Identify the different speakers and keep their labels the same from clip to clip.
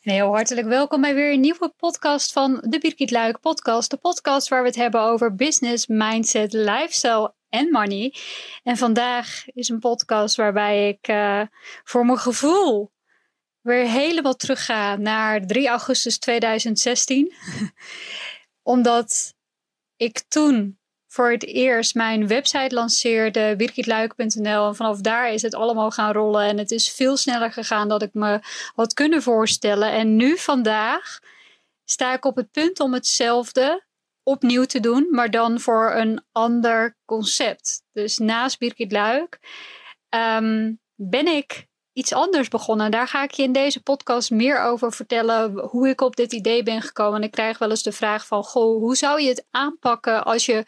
Speaker 1: Heel hartelijk welkom bij weer een nieuwe podcast van de Birgit Luik podcast. De podcast waar we het hebben over business, mindset, lifestyle en money. En vandaag is een podcast waarbij ik uh, voor mijn gevoel weer helemaal terug ga naar 3 augustus 2016. Omdat ik toen voor het eerst mijn website lanceerde, birgitluik.nl. En vanaf daar is het allemaal gaan rollen. En het is veel sneller gegaan dan ik me had kunnen voorstellen. En nu vandaag sta ik op het punt om hetzelfde opnieuw te doen, maar dan voor een ander concept. Dus naast Birgit Luik um, ben ik iets anders begonnen. Daar ga ik je in deze podcast meer over vertellen hoe ik op dit idee ben gekomen. En ik krijg wel eens de vraag van, goh, hoe zou je het aanpakken als je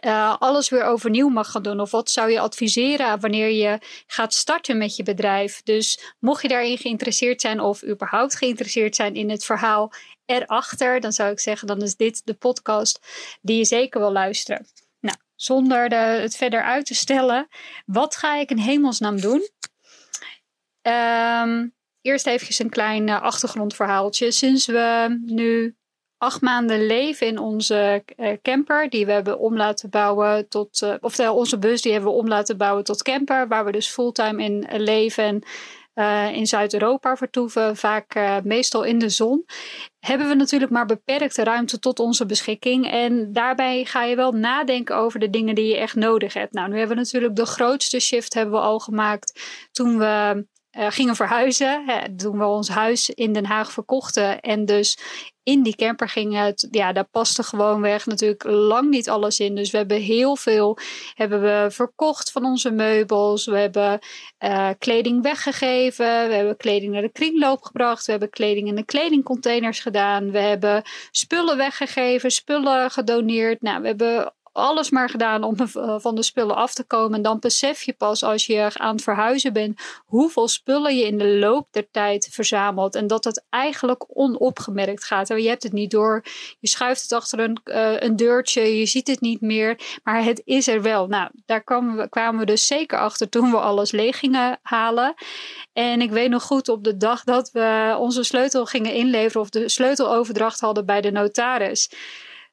Speaker 1: uh, alles weer overnieuw mag gaan doen? Of wat zou je adviseren wanneer je gaat starten met je bedrijf? Dus mocht je daarin geïnteresseerd zijn of überhaupt geïnteresseerd zijn in het verhaal erachter, dan zou ik zeggen, dan is dit de podcast die je zeker wil luisteren. Nou, zonder de, het verder uit te stellen, wat ga ik in hemelsnaam doen? Um, eerst even een klein uh, achtergrondverhaaltje. Sinds we nu acht maanden leven in onze uh, camper, die we hebben om laten bouwen tot, uh, oftewel onze bus, die hebben we om laten bouwen tot camper, waar we dus fulltime in leven en in Zuid-Europa vertoeven, vaak meestal in de zon, hebben we natuurlijk maar beperkte ruimte tot onze beschikking. En daarbij ga je wel nadenken over de dingen die je echt nodig hebt. Nou, nu hebben we natuurlijk de grootste shift hebben we al gemaakt toen we uh, gingen verhuizen. Hè, toen we ons huis in Den Haag verkochten. En dus in die camper gingen. Het, ja, daar paste gewoon weg natuurlijk lang niet alles in. Dus we hebben heel veel hebben we verkocht van onze meubels. We hebben uh, kleding weggegeven. We hebben kleding naar de kringloop gebracht. We hebben kleding in de kledingcontainers gedaan. We hebben spullen weggegeven, spullen gedoneerd. Nou, we hebben alles maar gedaan om eh, van de spullen af te komen. En dan besef je pas als je aan het verhuizen bent hoeveel spullen je in de loop der tijd verzamelt. En dat het eigenlijk onopgemerkt gaat. Je hebt het niet door. Je schuift het achter een, uh, een deurtje. Je ziet het niet meer. Maar het is er wel. Nou, daar kwamen we, kwamen we dus zeker achter toen we alles leeg gingen halen. En ik weet nog goed op de dag dat we onze sleutel gingen inleveren of de sleuteloverdracht hadden bij de notaris.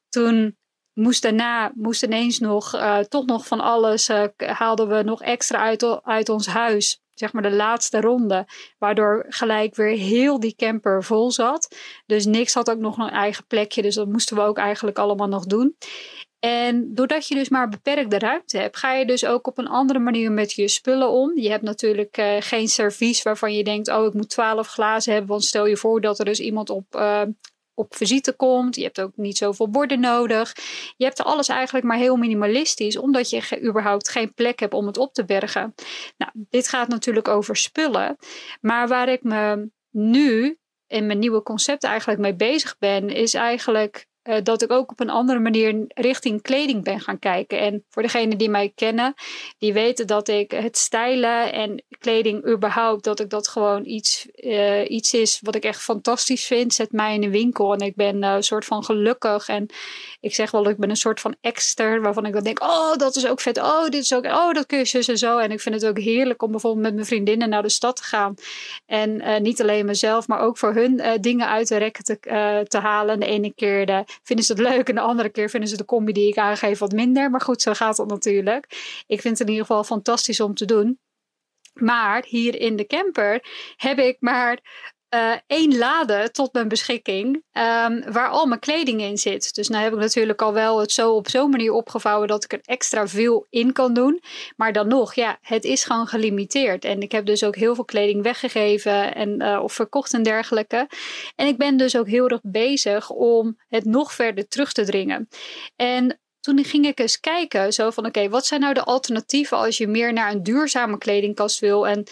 Speaker 1: Toen moest daarna, moest ineens nog, uh, toch nog van alles, uh, haalden we nog extra uit, uit ons huis. Zeg maar de laatste ronde. Waardoor gelijk weer heel die camper vol zat. Dus niks had ook nog een eigen plekje. Dus dat moesten we ook eigenlijk allemaal nog doen. En doordat je dus maar beperkte ruimte hebt, ga je dus ook op een andere manier met je spullen om. Je hebt natuurlijk uh, geen servies waarvan je denkt: oh, ik moet twaalf glazen hebben. Want stel je voor dat er dus iemand op op visite komt. Je hebt ook niet zoveel borden nodig. Je hebt alles eigenlijk maar heel minimalistisch, omdat je überhaupt geen plek hebt om het op te bergen. Nou, dit gaat natuurlijk over spullen. Maar waar ik me nu in mijn nieuwe concept eigenlijk mee bezig ben, is eigenlijk uh, dat ik ook op een andere manier richting kleding ben gaan kijken. En voor degenen die mij kennen, die weten dat ik het stijlen en kleding überhaupt, dat ik dat gewoon iets, uh, iets is wat ik echt fantastisch vind. Zet mij in de winkel en ik ben een soort van gelukkig. En ik zeg wel, ik ben een soort van exter, waarvan ik dan denk, oh, dat is ook vet. Oh, dit is ook, oh, dat kun je en zo. En ik vind het ook heerlijk om bijvoorbeeld met mijn vriendinnen naar de stad te gaan. En niet alleen mezelf, maar ook voor hun dingen uit de rekken te, te halen. De ene keer de vinden ze het leuk en de andere keer vinden ze de combi die ik aangeef wat minder. Maar goed, zo gaat het natuurlijk. Ik vind het in ieder geval fantastisch om te doen. Maar hier in de camper heb ik maar uh, één lade tot mijn beschikking um, waar al mijn kleding in zit. Dus nu heb ik natuurlijk al wel het zo op zo'n manier opgevouwen dat ik er extra veel in kan doen. Maar dan nog, ja, het is gewoon gelimiteerd. En ik heb dus ook heel veel kleding weggegeven en, uh, of verkocht en dergelijke. En ik ben dus ook heel erg bezig om het nog verder terug te dringen. En toen ging ik eens kijken, zo van oké, wat zijn nou de alternatieven als je meer naar een duurzame kledingkast wil en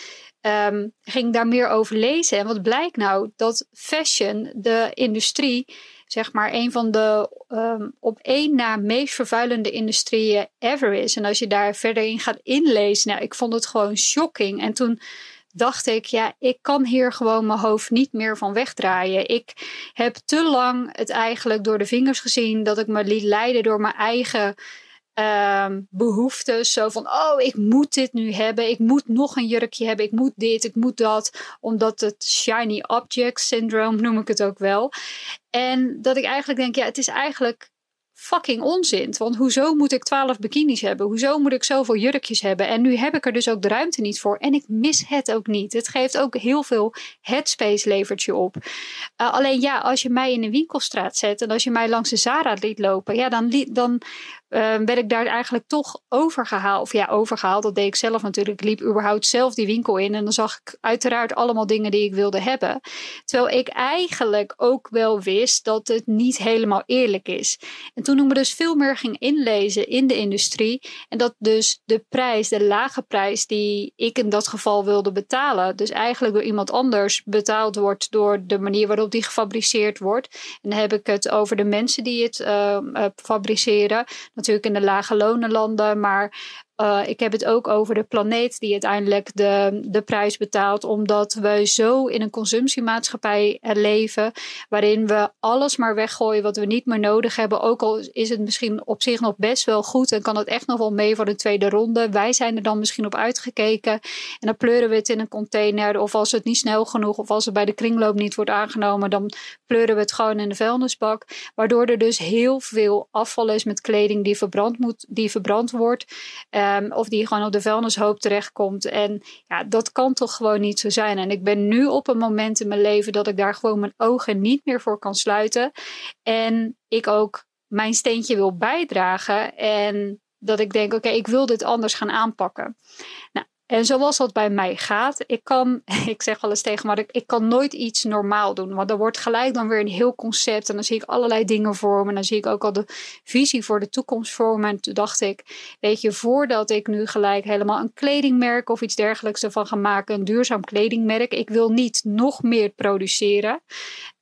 Speaker 1: um, ging daar meer over lezen. En wat blijkt nou? Dat fashion, de industrie, zeg maar, een van de um, op één na meest vervuilende industrieën ever is. En als je daar verder in gaat inlezen, nou, ik vond het gewoon shocking. En toen dacht ik, ja, ik kan hier gewoon mijn hoofd niet meer van wegdraaien. Ik heb te lang het eigenlijk door de vingers gezien dat ik me liet leiden door mijn eigen um, behoeftes. Zo van, oh, ik moet dit nu hebben. Ik moet nog een jurkje hebben. Ik moet dit, ik moet dat. Omdat het shiny object syndrome noem ik het ook wel. En dat ik eigenlijk denk, ja, het is eigenlijk fucking onzin. Want hoezo moet ik twaalf bikinis hebben? Hoezo moet ik zoveel jurkjes hebben? En nu heb ik er dus ook de ruimte niet voor. En ik mis het ook niet. Het geeft ook heel veel headspace levert je op. Uh, alleen ja, als je mij in een winkelstraat zet en als je mij langs de Zara liet lopen, ja, dan, dan uh, werd ik daar eigenlijk toch overgehaald. Of ja, overgehaald, dat deed ik zelf natuurlijk. Ik liep überhaupt zelf die winkel in en dan zag ik uiteraard allemaal dingen die ik wilde hebben. Terwijl ik eigenlijk ook wel wist dat het niet helemaal eerlijk is. En toen ik me dus veel meer ging inlezen in de industrie en dat dus de prijs, de lage prijs die ik in dat geval wilde betalen, dus eigenlijk door iemand anders betaald wordt door de manier waarop die gefabriceerd wordt. En dan heb ik het over de mensen die het uh, uh, fabriceren natuurlijk in de lage lonenlanden, maar uh, ik heb het ook over de planeet die uiteindelijk de, de prijs betaalt, omdat we zo in een consumptiemaatschappij leven, waarin we alles maar weggooien wat we niet meer nodig hebben. Ook al is het misschien op zich nog best wel goed en kan het echt nog wel mee voor de tweede ronde. Wij zijn er dan misschien op uitgekeken en dan pleuren we het in een container. Of als het niet snel genoeg of als het bij de kringloop niet wordt aangenomen, dan pleuren we het gewoon in de vuilnisbak. Waardoor er dus heel veel afval is met kleding die verbrand, moet, die verbrand wordt. Uh, Um, of die gewoon op de vuilnishoop terechtkomt. En ja, dat kan toch gewoon niet zo zijn. En ik ben nu op een moment in mijn leven dat ik daar gewoon mijn ogen niet meer voor kan sluiten. En ik ook mijn steentje wil bijdragen. En dat ik denk, oké, ik wil dit anders gaan aanpakken. Nou, en zoals dat bij mij gaat, ik kan, ik zeg wel eens tegen maar ik, kan nooit iets normaal doen. Want er wordt gelijk dan weer een heel concept en dan zie ik allerlei dingen voor me. En dan zie ik ook al de visie voor de toekomst voor me. En toen dacht ik, weet je, voordat ik nu gelijk helemaal een kledingmerk of iets dergelijks ervan ga maken, een duurzaam kledingmerk. Ik wil niet nog meer produceren.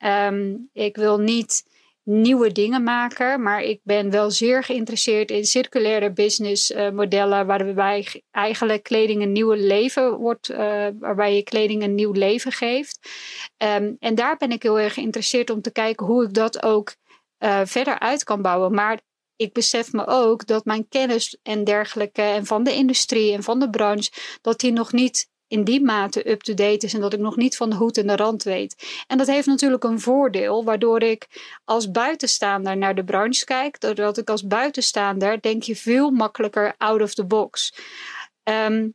Speaker 1: Um, ik wil niet nieuwe dingen maken. Maar ik ben wel zeer geïnteresseerd in circulaire business uh, modellen. Waarbij eigenlijk kleding een nieuw leven wordt. Uh, waarbij je kleding een nieuw leven geeft. Um, en daar ben ik heel erg geïnteresseerd om te kijken hoe ik dat ook uh, verder uit kan bouwen. Maar ik besef me ook dat mijn kennis en dergelijke en van de industrie en van de branche, dat die nog niet in die mate up-to-date is en dat ik nog niet van de hoed en de rand weet. En dat heeft natuurlijk een voordeel, waardoor ik als buitenstaander naar de branche kijk. Doordat ik als buitenstaander denk je veel makkelijker out of the box. Um,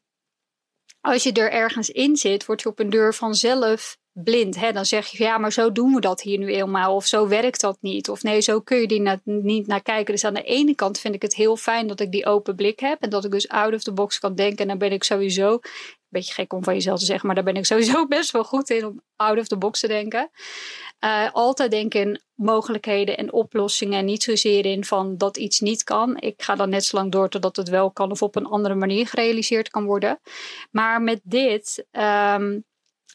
Speaker 1: als je er ergens in zit, word je op een deur vanzelf blind. Hè? Dan zeg je, ja, maar zo doen we dat hier nu eenmaal. Of zo werkt dat niet. Of nee, zo kun je die niet naar kijken. Dus aan de ene kant vind ik het heel fijn dat ik die open blik heb. En dat ik dus out of the box kan denken. En dan ben ik sowieso beetje gek om van jezelf te zeggen, maar daar ben ik sowieso best wel goed in om out of the box te denken. Uh, altijd denken in mogelijkheden en oplossingen en niet zozeer in van dat iets niet kan. Ik ga dan net zo lang door totdat het wel kan of op een andere manier gerealiseerd kan worden. Maar met dit, um,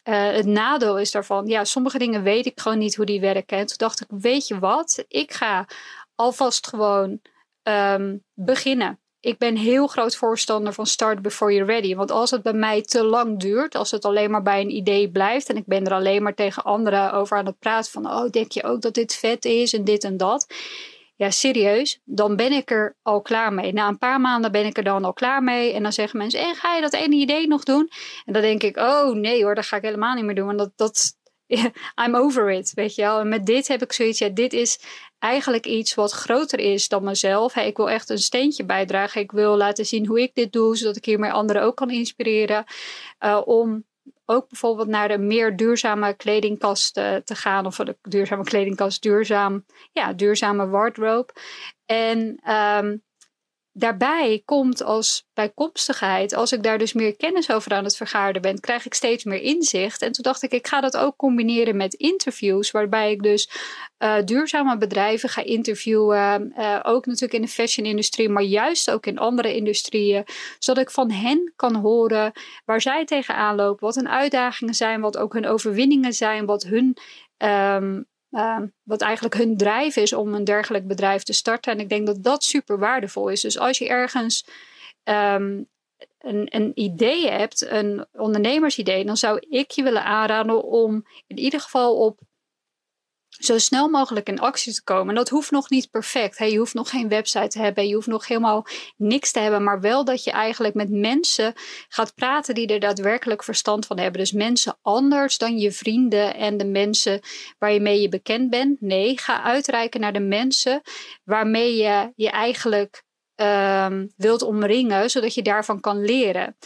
Speaker 1: uh, het nadeel is daarvan, ja, sommige dingen weet ik gewoon niet hoe die werken. En toen dacht ik, weet je wat, ik ga alvast gewoon um, beginnen ik ben heel groot voorstander van start before you're ready. Want als het bij mij te lang duurt, als het alleen maar bij een idee blijft en ik ben er alleen maar tegen anderen over aan het praten van, oh, denk je ook dat dit vet is en dit en dat. Ja, serieus, dan ben ik er al klaar mee. Na een paar maanden ben ik er dan al klaar mee. En dan zeggen mensen, en ga je dat ene idee nog doen? En dan denk ik, oh nee hoor, dat ga ik helemaal niet meer doen. Want dat, dat, I'm over it, weet je wel. En met dit heb ik zoiets, ja, dit is eigenlijk iets wat groter is dan mezelf. ik wil echt een steentje bijdragen. Ik wil laten zien hoe ik dit doe, zodat ik hiermee anderen ook kan inspireren. Uh, om ook bijvoorbeeld naar een meer duurzame kledingkast uh, te gaan. Of de duurzame kledingkast, duurzaam, ja, duurzame wardrobe. En um, daarbij komt als bijkomstigheid, als ik daar dus meer kennis over aan het vergaarden ben, krijg ik steeds meer inzicht. En toen dacht ik, ik ga dat ook combineren met interviews, waarbij ik dus uh, duurzame bedrijven ga interviewen. Uh, ook natuurlijk in de fashion-industrie, maar juist ook in andere industrieën. Zodat ik van hen kan horen waar zij tegenaan lopen, wat hun uitdagingen zijn, wat ook hun overwinningen zijn, wat hun um, uh, wat eigenlijk hun drijf is om een dergelijk bedrijf te starten. En ik denk dat dat super waardevol is. Dus als je ergens um, een, een idee hebt, een ondernemersidee, dan zou ik je willen aanraden om in ieder geval op zo snel mogelijk in actie te komen. En dat hoeft nog niet perfect. Hey, je hoeft nog geen website te hebben. Je hoeft nog helemaal niks te hebben. Maar wel dat je eigenlijk met mensen gaat praten die er daadwerkelijk verstand van hebben. Dus mensen anders dan je vrienden en de mensen waar je mee je bekend bent. Nee, ga uitreiken naar de mensen waarmee je je eigenlijk ehm, wilt omringen, zodat je daarvan kan leren.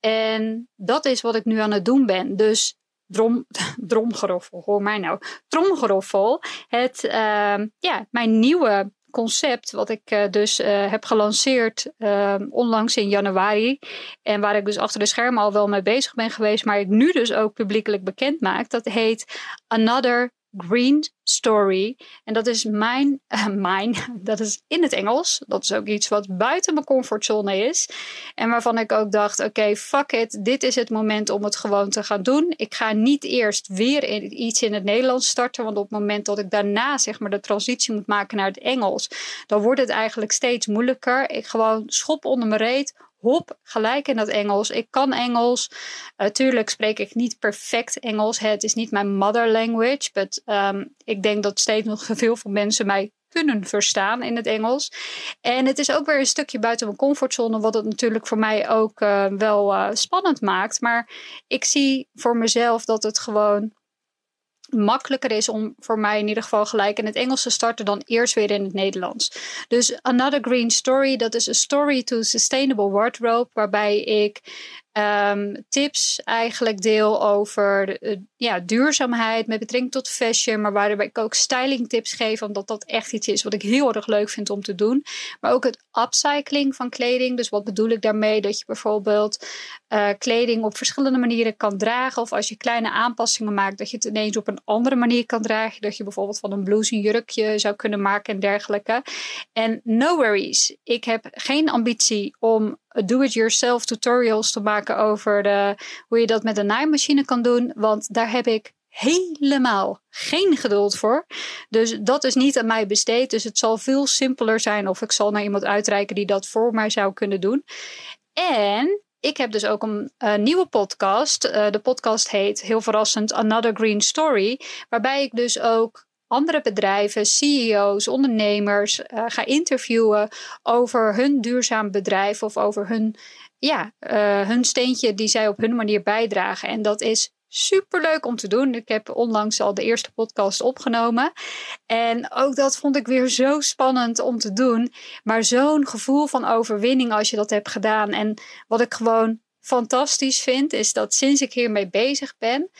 Speaker 1: En dat is wat ik nu aan het doen ben. Dus drom, dromgeroffel, hoor mij nou, tromgeroffel. Het, uh, ja, mijn nieuwe concept, wat ik uh, dus uh, heb gelanceerd uh, onlangs in januari. En waar ik dus achter de schermen al wel mee bezig ben geweest, maar ik nu dus ook publiekelijk bekend maak. Dat heet Another Green Story. En dat is mijn, uh, mijn, dat is in het Engels. Dat is ook iets wat buiten mijn comfortzone is. En waarvan ik ook dacht, oké, fuck it. Dit is het moment om het gewoon te gaan doen. Ik ga niet eerst weer iets in het Nederlands starten. Want op het moment dat ik daarna zeg maar de transitie moet maken naar het Engels. Dan wordt het eigenlijk steeds moeilijker. Ik gewoon schop onder mijn reet hop, gelijk in dat Engels. Ik kan Engels. Natuurlijk uh, spreek ik niet perfect Engels. Het is niet mijn mother language. Maar um, ik denk dat steeds nog veel van mensen mij kunnen verstaan in het Engels. En het is ook weer een stukje buiten mijn comfortzone, wat het natuurlijk voor mij ook uh, wel uh, spannend maakt. Maar ik zie voor mezelf dat het gewoon makkelijker is om voor mij in ieder geval gelijk in het Engels te starten dan eerst weer in het Nederlands. Dus Another Green Story, dat is een story to sustainable wardrobe, waarbij ik um, tips eigenlijk deel over uh, ja, duurzaamheid met betrekking tot fashion, maar waarbij ik ook styling tips geef, omdat dat echt iets is wat ik heel erg leuk vind om te doen. Maar ook het upcycling van kleding. Dus wat bedoel ik daarmee? Dat je bijvoorbeeld uh, kleding op verschillende manieren kan dragen, of als je kleine aanpassingen maakt, dat je het ineens op een andere manier kan dragen. Dat je bijvoorbeeld van een blouse een jurkje zou kunnen maken en dergelijke. En no worries, ik heb geen ambitie om do-it-yourself tutorials te maken over de, hoe je dat met een naaimachine kan doen. Want daar heb ik helemaal geen geduld voor. Dus dat is niet aan mij besteed. Dus het zal veel simpeler zijn of ik zal naar iemand uitreiken die dat voor mij zou kunnen doen. En ik heb dus ook een nieuwe podcast. Uh, de podcast heet heel verrassend Another Green Story. Waarbij ik dus ook andere bedrijven, CEO's, ondernemers uh, ga interviewen over hun duurzaam bedrijf of over hun, ja, uh, hun steentje die zij op hun manier bijdragen. En dat is super leuk om te doen. Ik heb onlangs al de eerste podcast opgenomen. En ook dat vond ik weer zo spannend om te doen. Maar zo'n gevoel van overwinning als je dat hebt gedaan. En wat ik gewoon fantastisch vind, is dat sinds ik hiermee bezig ben,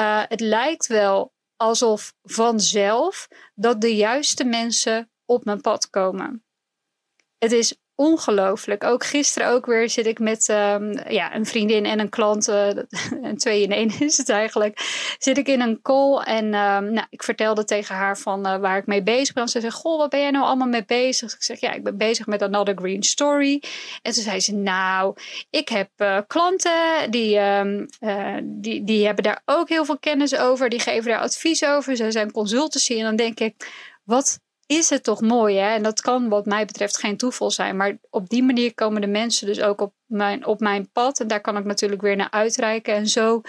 Speaker 1: uh, het lijkt wel alsof vanzelf dat de juiste mensen op mijn pad komen. Het is ongelooflijk. Ook gisteren ook weer zit ik met um, ja, een vriendin en een klant. Uh, en twee in één is het eigenlijk. Zit ik in een call en um, nou, ik vertelde tegen haar van uh, waar ik mee bezig ben. Ze zei, goh, wat ben jij nou allemaal mee bezig? Ik zeg, ja, ik ben bezig met Another Green Story. En toen zei ze, nou, ik heb uh, klanten die, um, die, die hebben daar ook heel veel kennis over. Die geven daar advies over. Ze zijn consultancy. En dan denk ik, wat is het toch mooi, hè? En dat kan wat mij betreft geen toeval zijn. Maar op die manier komen de mensen dus ook op mijn, op mijn pad. En daar kan ik natuurlijk weer naar uitreiken. En zo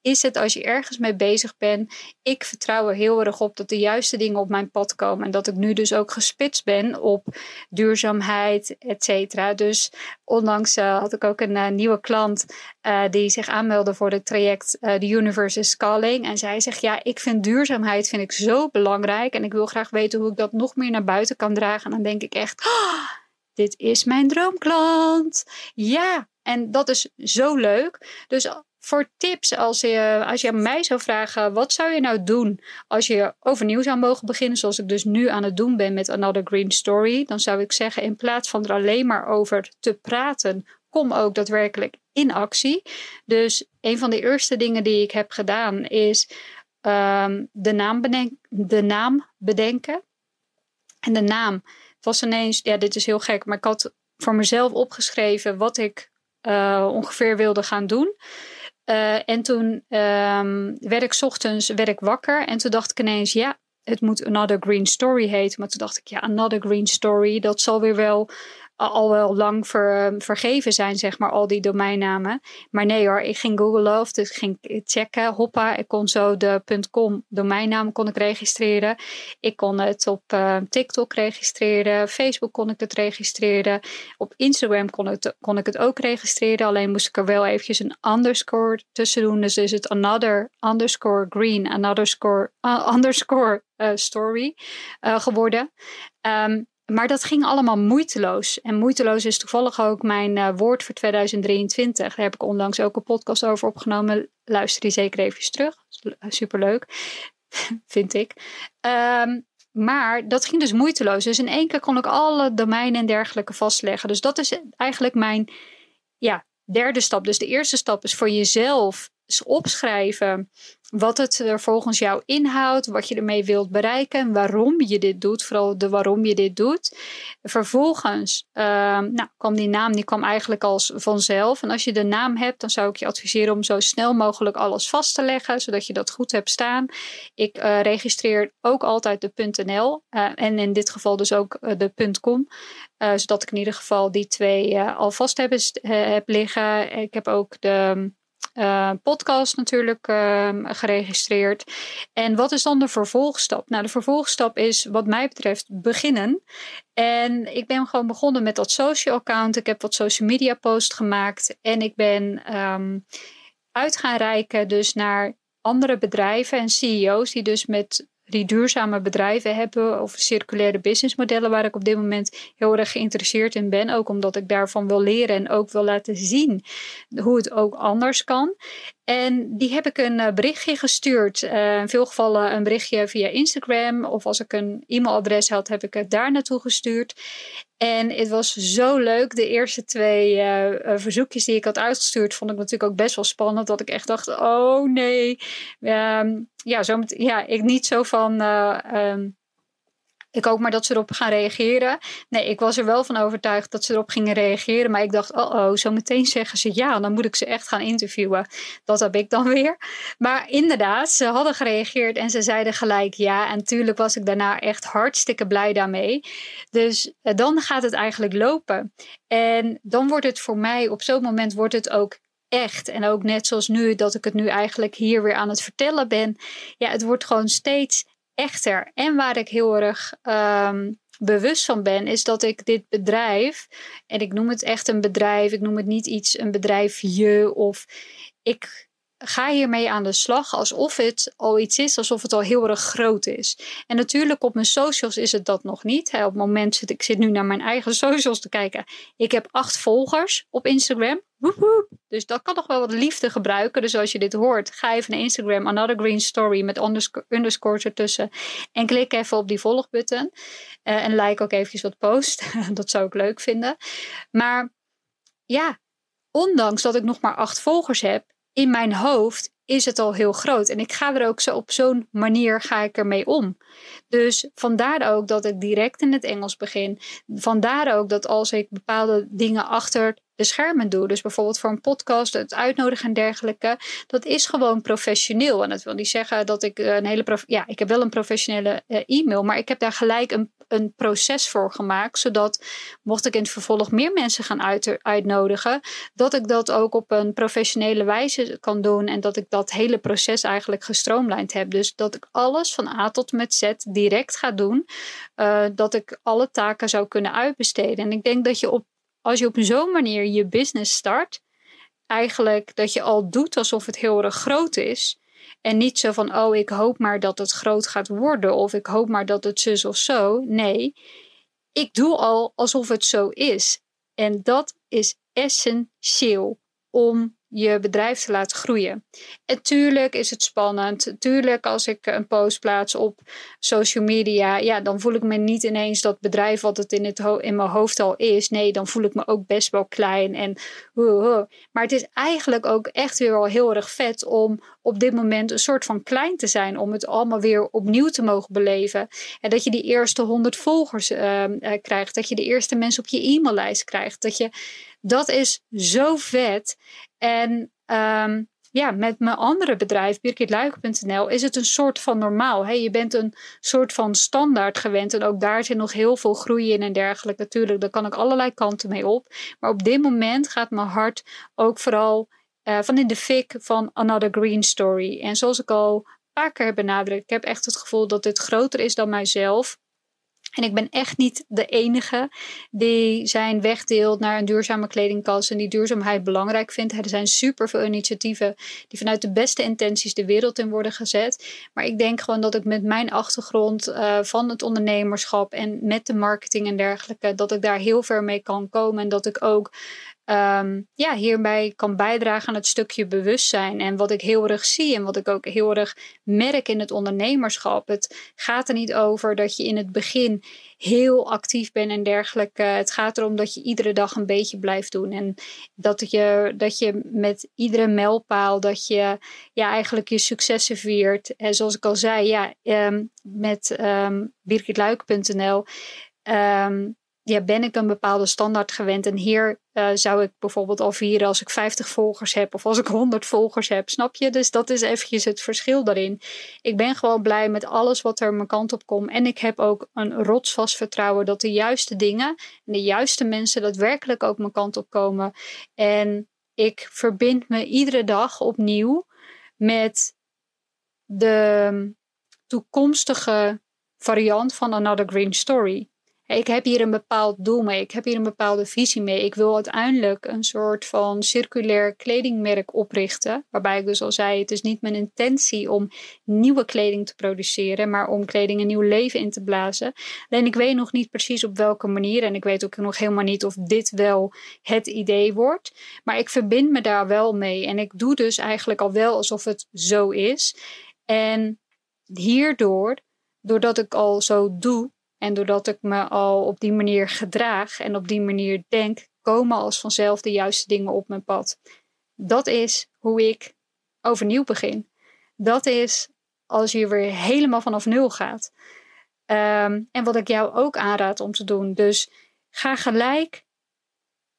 Speaker 1: is het als je ergens mee bezig bent. Ik vertrouw er heel erg op dat de juiste dingen op mijn pad komen. En dat ik nu dus ook gespitst ben op duurzaamheid, et cetera. Dus onlangs uh, had ik ook een uh, nieuwe klant uh, die zich aanmeldde voor het traject The Universe is Calling. En zij zegt, ja, ik vind duurzaamheid vind ik zo belangrijk. En ik wil graag weten hoe ik dat nog meer naar buiten kan dragen. En dan denk ik echt... Oh, dit is mijn droomklant. Ja, en dat is zo leuk. Dus voor tips, als je, als je aan mij zou vragen, wat zou je nou doen als je overnieuw zou mogen beginnen, zoals ik dus nu aan het doen ben met Another Green Story, dan zou ik zeggen, in plaats van er alleen maar over te praten, kom ook daadwerkelijk in actie. Dus een van de eerste dingen die ik heb gedaan is um, de, naam de naam bedenken. En de naam was ineens, ja, dit is heel gek, maar ik had voor mezelf opgeschreven wat ik uh, ongeveer wilde gaan doen. Uh, en toen um, werd ik ochtends werd ik wakker en toen dacht ik ineens, ja, het moet Another Green Story heten. Maar toen dacht ik, ja, Another Green Story, dat zal weer wel al wel lang ver, vergeven zijn, zeg maar, al die domeinnamen. Maar nee hoor, ik ging Google of dus ik ging checken, hoppa, ik kon zo de .com domeinnaam kon ik registreren. Ik kon het op uh, TikTok registreren, Facebook kon ik het registreren, op Instagram kon, het, kon ik het ook registreren, alleen moest ik er wel eventjes een underscore tussen doen, dus is het another underscore green, another score, underscore uh, story geworden. Um, maar dat ging allemaal moeiteloos. En moeiteloos is toevallig ook mijn uh, woord voor 2023. Daar heb ik onlangs ook een podcast over opgenomen. Luister die zeker even terug. Superleuk, vind ik. Um, maar dat ging dus moeiteloos. Dus in één keer kon ik alle domeinen en dergelijke vastleggen. Dus dat is eigenlijk mijn ja, derde stap. Dus de eerste stap is voor jezelf opschrijven wat het er volgens jou inhoudt, wat je ermee wilt bereiken, waarom je dit doet, vooral de waarom je dit doet. Vervolgens uh, nou, kwam die naam, die kwam eigenlijk als vanzelf. En als je de naam hebt, dan zou ik je adviseren om zo snel mogelijk alles vast te leggen, zodat je dat goed hebt staan. Ik uh, registreer ook altijd de .nl uh, en in dit geval dus ook uh, de .com, zodat ik in ieder geval die twee al vast heb liggen. Ik heb ook de uh, podcast natuurlijk uh, geregistreerd. En wat is dan de vervolgstap? Nou, de vervolgstap is wat mij betreft beginnen. En ik ben gewoon begonnen met dat social account. Ik heb wat social media post gemaakt. En ik ben um, uit gaan reiken dus naar andere bedrijven en CEO's die dus met die duurzame bedrijven hebben of circulaire businessmodellen waar ik op dit moment heel erg geïnteresseerd in ben. Ook omdat ik daarvan wil leren en ook wil laten zien hoe het ook anders kan. En die heb ik een eh, berichtje gestuurd. Uh, in veel gevallen een berichtje via Instagram. Of als ik een e-mailadres had, heb ik het daar naartoe gestuurd. En het was zo leuk. De eerste twee uh, verzoekjes die ik had uitgestuurd, vond ik natuurlijk ook best wel spannend. Dat ik echt dacht: oh nee. Um, ja, zo ja, ik niet zo van. Um, ik hoop maar dat ze erop gaan reageren. Nee, ik was er wel van overtuigd dat ze erop gingen reageren. Maar ik dacht, oh oh, zo meteen zeggen ze ja. Dan moet ik ze echt gaan interviewen. Dat heb ik dan weer. Maar inderdaad, ze hadden gereageerd en ze zeiden gelijk ja. En natuurlijk was ik daarna echt hartstikke blij daarmee. Dus eh, dan gaat het eigenlijk lopen. En dan wordt het voor mij, op zo'n moment wordt het ook echt. En ook net zoals nu, dat ik het nu eigenlijk hier weer aan het vertellen ben. Ja, het wordt gewoon steeds echter. En waar ik heel erg um, bewust van ben, is dat ik dit bedrijf, en ik noem het echt een bedrijf, ik noem het niet iets, een bedrijfje, of ik ga hiermee aan de slag alsof het al iets is, alsof het al heel erg groot is. En natuurlijk op mijn socials is het dat nog niet. Op het moment zit ik zit nu naar mijn eigen socials te kijken. Ik heb acht volgers op Instagram. Dus dat kan nog wel wat liefde gebruiken. Dus als je dit hoort, ga even naar Instagram, Another Green Story met underscores ertussen. En klik even op die volgbutton. Uh, en like ook eventjes wat post. dat zou ik leuk vinden. Maar ja, ondanks dat ik nog maar acht volgers heb, in mijn hoofd is het al heel groot. En ik ga er ook zo op zo'n manier ga ik ermee om. Dus vandaar ook dat ik direct in het Engels begin. Vandaar ook dat als ik bepaalde dingen achter de schermen doe. Dus bijvoorbeeld voor een podcast, het uitnodigen en dergelijke. Dat is gewoon professioneel. En dat wil niet zeggen dat ik een hele. Ja, ik heb wel een professionele uh, e-mail, maar ik heb daar gelijk een, een proces voor gemaakt. Zodat mocht ik in het vervolg meer mensen gaan uit, uitnodigen, dat ik dat ook op een professionele wijze kan doen. En dat ik dat hele proces eigenlijk gestroomlijnd heb. Dus dat ik alles van A tot met Z direct ga doen. Uh, dat ik alle taken zou kunnen uitbesteden. En ik denk dat je op als je op zo'n manier je business start, eigenlijk dat je al doet alsof het heel erg groot is. En niet zo van, oh, ik hoop maar dat het groot gaat worden. Of ik hoop maar dat het zus of zo. Nee, ik doe al alsof het zo is. En dat is essentieel om je bedrijf te laten groeien. En tuurlijk is het spannend. Tuurlijk, als ik een post plaats op social media, ja, dan voel ik me niet ineens dat bedrijf wat het in, het in mijn hoofd al is. Nee, dan voel ik me ook best wel klein. En, Maar het is eigenlijk ook echt weer wel heel erg vet om op dit moment een soort van klein te zijn. Om het allemaal weer opnieuw te mogen beleven. En dat je die eerste honderd volgers uh, krijgt. Dat je de eerste mensen op je e-maillijst krijgt. Dat je dat is zo vet. En um, ja, met mijn andere bedrijf, birgitluik.nl, is het een soort van normaal. Hè? Je bent een soort van standaard gewend. En ook daar zit nog heel veel groei in en dergelijke. Natuurlijk, daar kan ik allerlei kanten mee op. Maar op dit moment gaat mijn hart ook vooral uh, van in de fik van Another Green Story. En zoals ik al een paar keer heb benadrukt, ik heb echt het gevoel dat dit groter is dan mijzelf. En ik ben echt niet de enige die zijn weg deelt naar een duurzame kledingkast en die duurzaamheid belangrijk vindt. Er zijn superveel initiatieven die vanuit de beste intenties de wereld in worden gezet. Maar ik denk gewoon dat ik met mijn achtergrond uh, van het ondernemerschap en met de marketing en dergelijke, dat ik daar heel ver mee kan komen. En dat ik ook um, ja, hierbij kan bijdragen aan het stukje bewustzijn. En wat ik heel erg zie en wat ik ook heel erg merk in het ondernemerschap. Het gaat er niet over dat je in het begin heel actief bent en dergelijke. Het gaat erom dat je iedere dag een beetje blijft doen. En dat je, dat je met iedere mijlpaal, dat je ja, eigenlijk je successen viert. En zoals ik al zei, ja, um, met um, birgitluik.nl um, ja, ben ik een bepaalde standaard gewend. En hier uh, zou ik bijvoorbeeld al vieren als ik 50 volgers heb of als ik 100 volgers heb. Snap je? Dus dat is eventjes het verschil daarin. Ik ben gewoon blij met alles wat er mijn kant op komt. En ik heb ook een rotsvast vertrouwen dat de juiste dingen en de juiste mensen daadwerkelijk ook mijn kant op komen. En ik verbind me iedere dag opnieuw met de toekomstige variant van Another Green Story ik heb hier een bepaald doel mee, ik heb hier een bepaalde visie mee. Ik wil uiteindelijk een soort van circulair kledingmerk oprichten. Waarbij ik dus al zei, het is niet mijn intentie om nieuwe kleding te produceren, maar om kleding een nieuw leven in te blazen. Alleen ik weet nog niet precies op welke manier en ik weet ook nog helemaal niet of dit wel het idee wordt. Maar ik verbind me daar wel mee en ik doe dus eigenlijk al wel alsof het zo is. En hierdoor, doordat ik al zo doe, en doordat ik me al op die manier gedraag en op die manier denk, komen als vanzelf de juiste dingen op mijn pad. Dat is hoe ik overnieuw begin. Dat is als je weer helemaal vanaf nul gaat. Um, en wat ik jou ook aanraad om te doen. Dus ga gelijk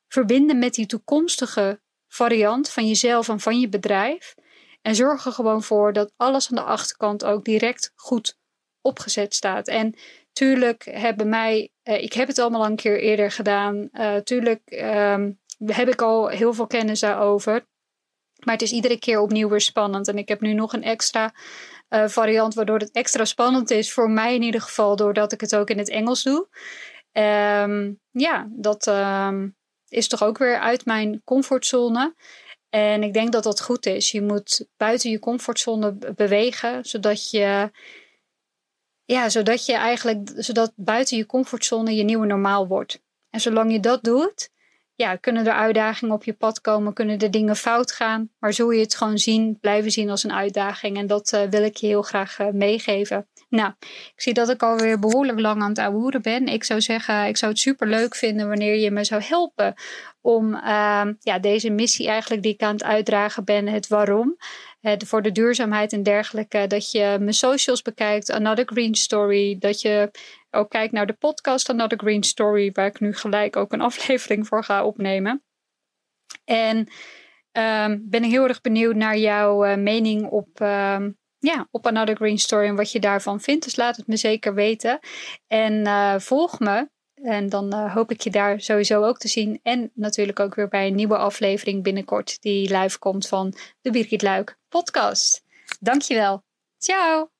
Speaker 1: verbinden met die toekomstige variant van jezelf en van je bedrijf. En zorg er gewoon voor dat alles aan de achterkant ook direct goed opgezet staat. En Tuurlijk hebben mij, uh, ik heb het allemaal een keer eerder gedaan. Uh, tuurlijk um, heb ik al heel veel kennis daarover. Maar het is iedere keer opnieuw weer spannend. En ik heb nu nog een extra uh, variant, waardoor het extra spannend is. Voor mij in ieder geval, doordat ik het ook in het Engels doe. Um, ja, dat um, is toch ook weer uit mijn comfortzone. En ik denk dat dat goed is. Je moet buiten je comfortzone bewegen, zodat je ja, zodat je eigenlijk, zodat buiten je comfortzone je nieuwe normaal wordt. En zolang je dat doet, ja, kunnen er uitdagingen op je pad komen, kunnen er dingen fout gaan. Maar zul je het gewoon zien, blijven zien als een uitdaging. En dat uh, wil ik je heel graag uh, meegeven. Nou, ik zie dat ik alweer behoorlijk lang aan het ouwehoeren ben. Ik zou zeggen, ik zou het super leuk vinden wanneer je me zou helpen om uh, ja, deze missie eigenlijk die ik aan het uitdragen ben, het waarom voor de duurzaamheid en dergelijke. Dat je mijn socials bekijkt, Another Green Story. Dat je ook kijkt naar de podcast Another Green Story, waar ik nu gelijk ook een aflevering voor ga opnemen. En um, ben ik heel erg benieuwd naar jouw uh, mening op, um, ja, op Another Green Story en wat je daarvan vindt. Dus laat het me zeker weten. En uh, volg me en dan uh, hoop ik je daar sowieso ook te zien. En natuurlijk ook weer bij een nieuwe aflevering binnenkort die live komt van de Birgit Luik podcast. Dankjewel. Ciao!